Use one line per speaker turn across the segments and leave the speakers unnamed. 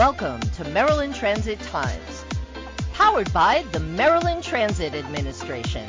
Welcome to Maryland Transit Times, powered by the Maryland Transit Administration.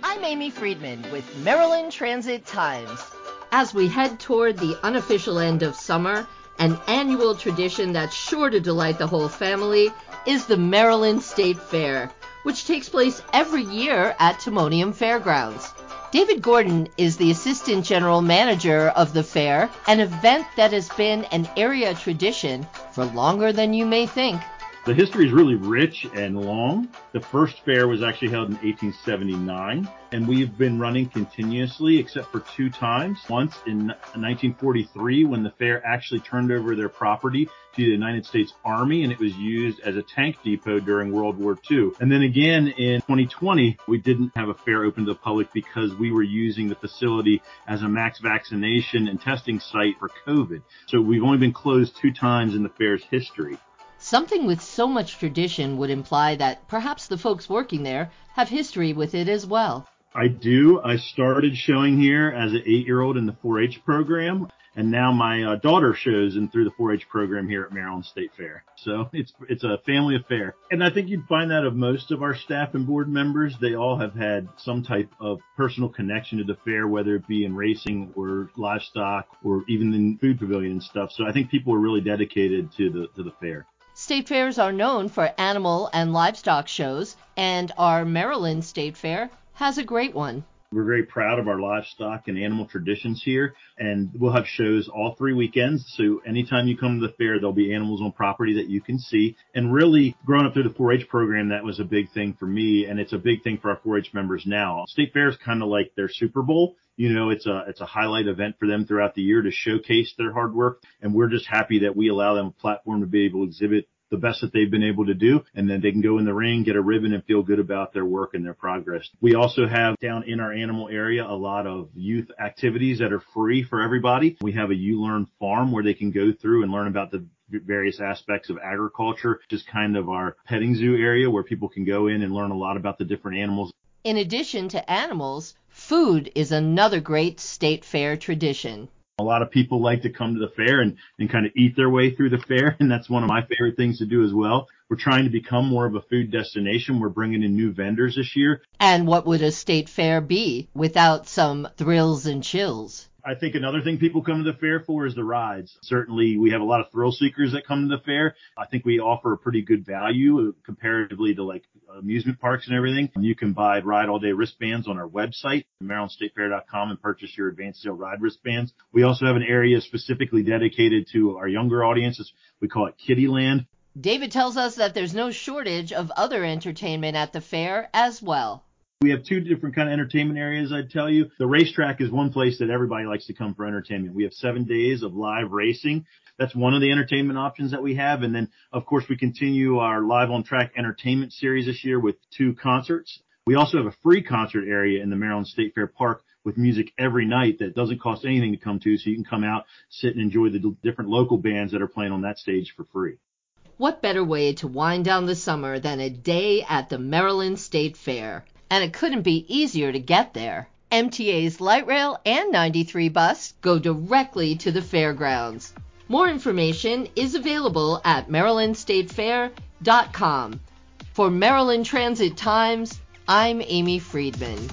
I'm Amy Friedman with Maryland Transit Times. As we head toward the unofficial end of summer, an annual tradition that's sure to delight the whole family is the Maryland State Fair, which takes place every year at Timonium Fairgrounds. David Gordon is the Assistant General Manager of the fair, an event that has been an area tradition for longer than you may think.
The history is really rich and long. The first fair was actually held in 1879, and we've been running continuously except for two times. Once in 1943 when the fair actually turned over their property to the United States Army and it was used as a tank depot during World War II. And then again in 2020, we didn't have a fair open to the public because we were using the facility as a max vaccination and testing site for COVID. So we've only been closed two times in the fair's history.
Something with so much tradition would imply that perhaps the folks working there have history with it as well.
I do. I started showing here as an eight year old in the 4 H program. And now my uh, daughter shows in through the 4-H program here at Maryland State Fair. So it's it's a family affair, and I think you'd find that of most of our staff and board members. They all have had some type of personal connection to the fair, whether it be in racing or livestock or even in food pavilion and stuff. So I think people are really dedicated to the to the fair.
State fairs are known for animal and livestock shows, and our Maryland State Fair has a great one.
We're very proud of our livestock and animal traditions here, and we'll have shows all three weekends. So anytime you come to the fair, there'll be animals on property that you can see. And really, growing up through the 4-H program, that was a big thing for me, and it's a big thing for our 4-H members now. State Fair is kind of like their Super Bowl you know, it's a, it's a highlight event for them throughout the year to showcase their hard work. And we're just happy that we allow them a platform to be able to exhibit the best that they've been able to do. And then they can go in the ring, get a ribbon and feel good about their work and their progress. We also have down in our animal area a lot of youth activities that are free for everybody. We have a You Learn farm where they can go through and learn about the various aspects of agriculture, just kind of our petting zoo area where people can go in and learn a lot about the different animals.
In addition to animals, food is another great state fair tradition.
A lot of people like to come to the fair and, and kind of eat their way through the fair. And that's one of my favorite things to do as well. We're trying to become more of a food destination. We're bringing in new vendors this year.
And what would a state fair be without some thrills and chills?
I think another thing people come to the fair for is the rides. Certainly we have a lot of thrill seekers that come to the fair. I think we offer a pretty good value uh, comparatively to like amusement parks and everything. You can buy ride all day wristbands on our website, marylandstatefair.com and purchase your advanced sale ride wristbands. We also have an area specifically dedicated to our younger audiences. We call it Kiddieland.
David tells us that there's no shortage of other entertainment at the fair as well.
We have two different kind of entertainment areas, I'd tell you. The racetrack is one place that everybody likes to come for entertainment. We have seven days of live racing. That's one of the entertainment options that we have. And then, of course, we continue our live on track entertainment series this year with two concerts. We also have a free concert area in the Maryland State Fair Park with music every night that doesn't cost anything to come to. So you can come out, sit and enjoy the different local bands that are playing on that stage for free.
What better way to wind down the summer than a day at the Maryland State Fair? And it couldn't be easier to get there. MTA's light rail and 93 bus go directly to the fairgrounds. More information is available at marylandstatefair.com. For Maryland Transit Times, I'm Amy Friedman.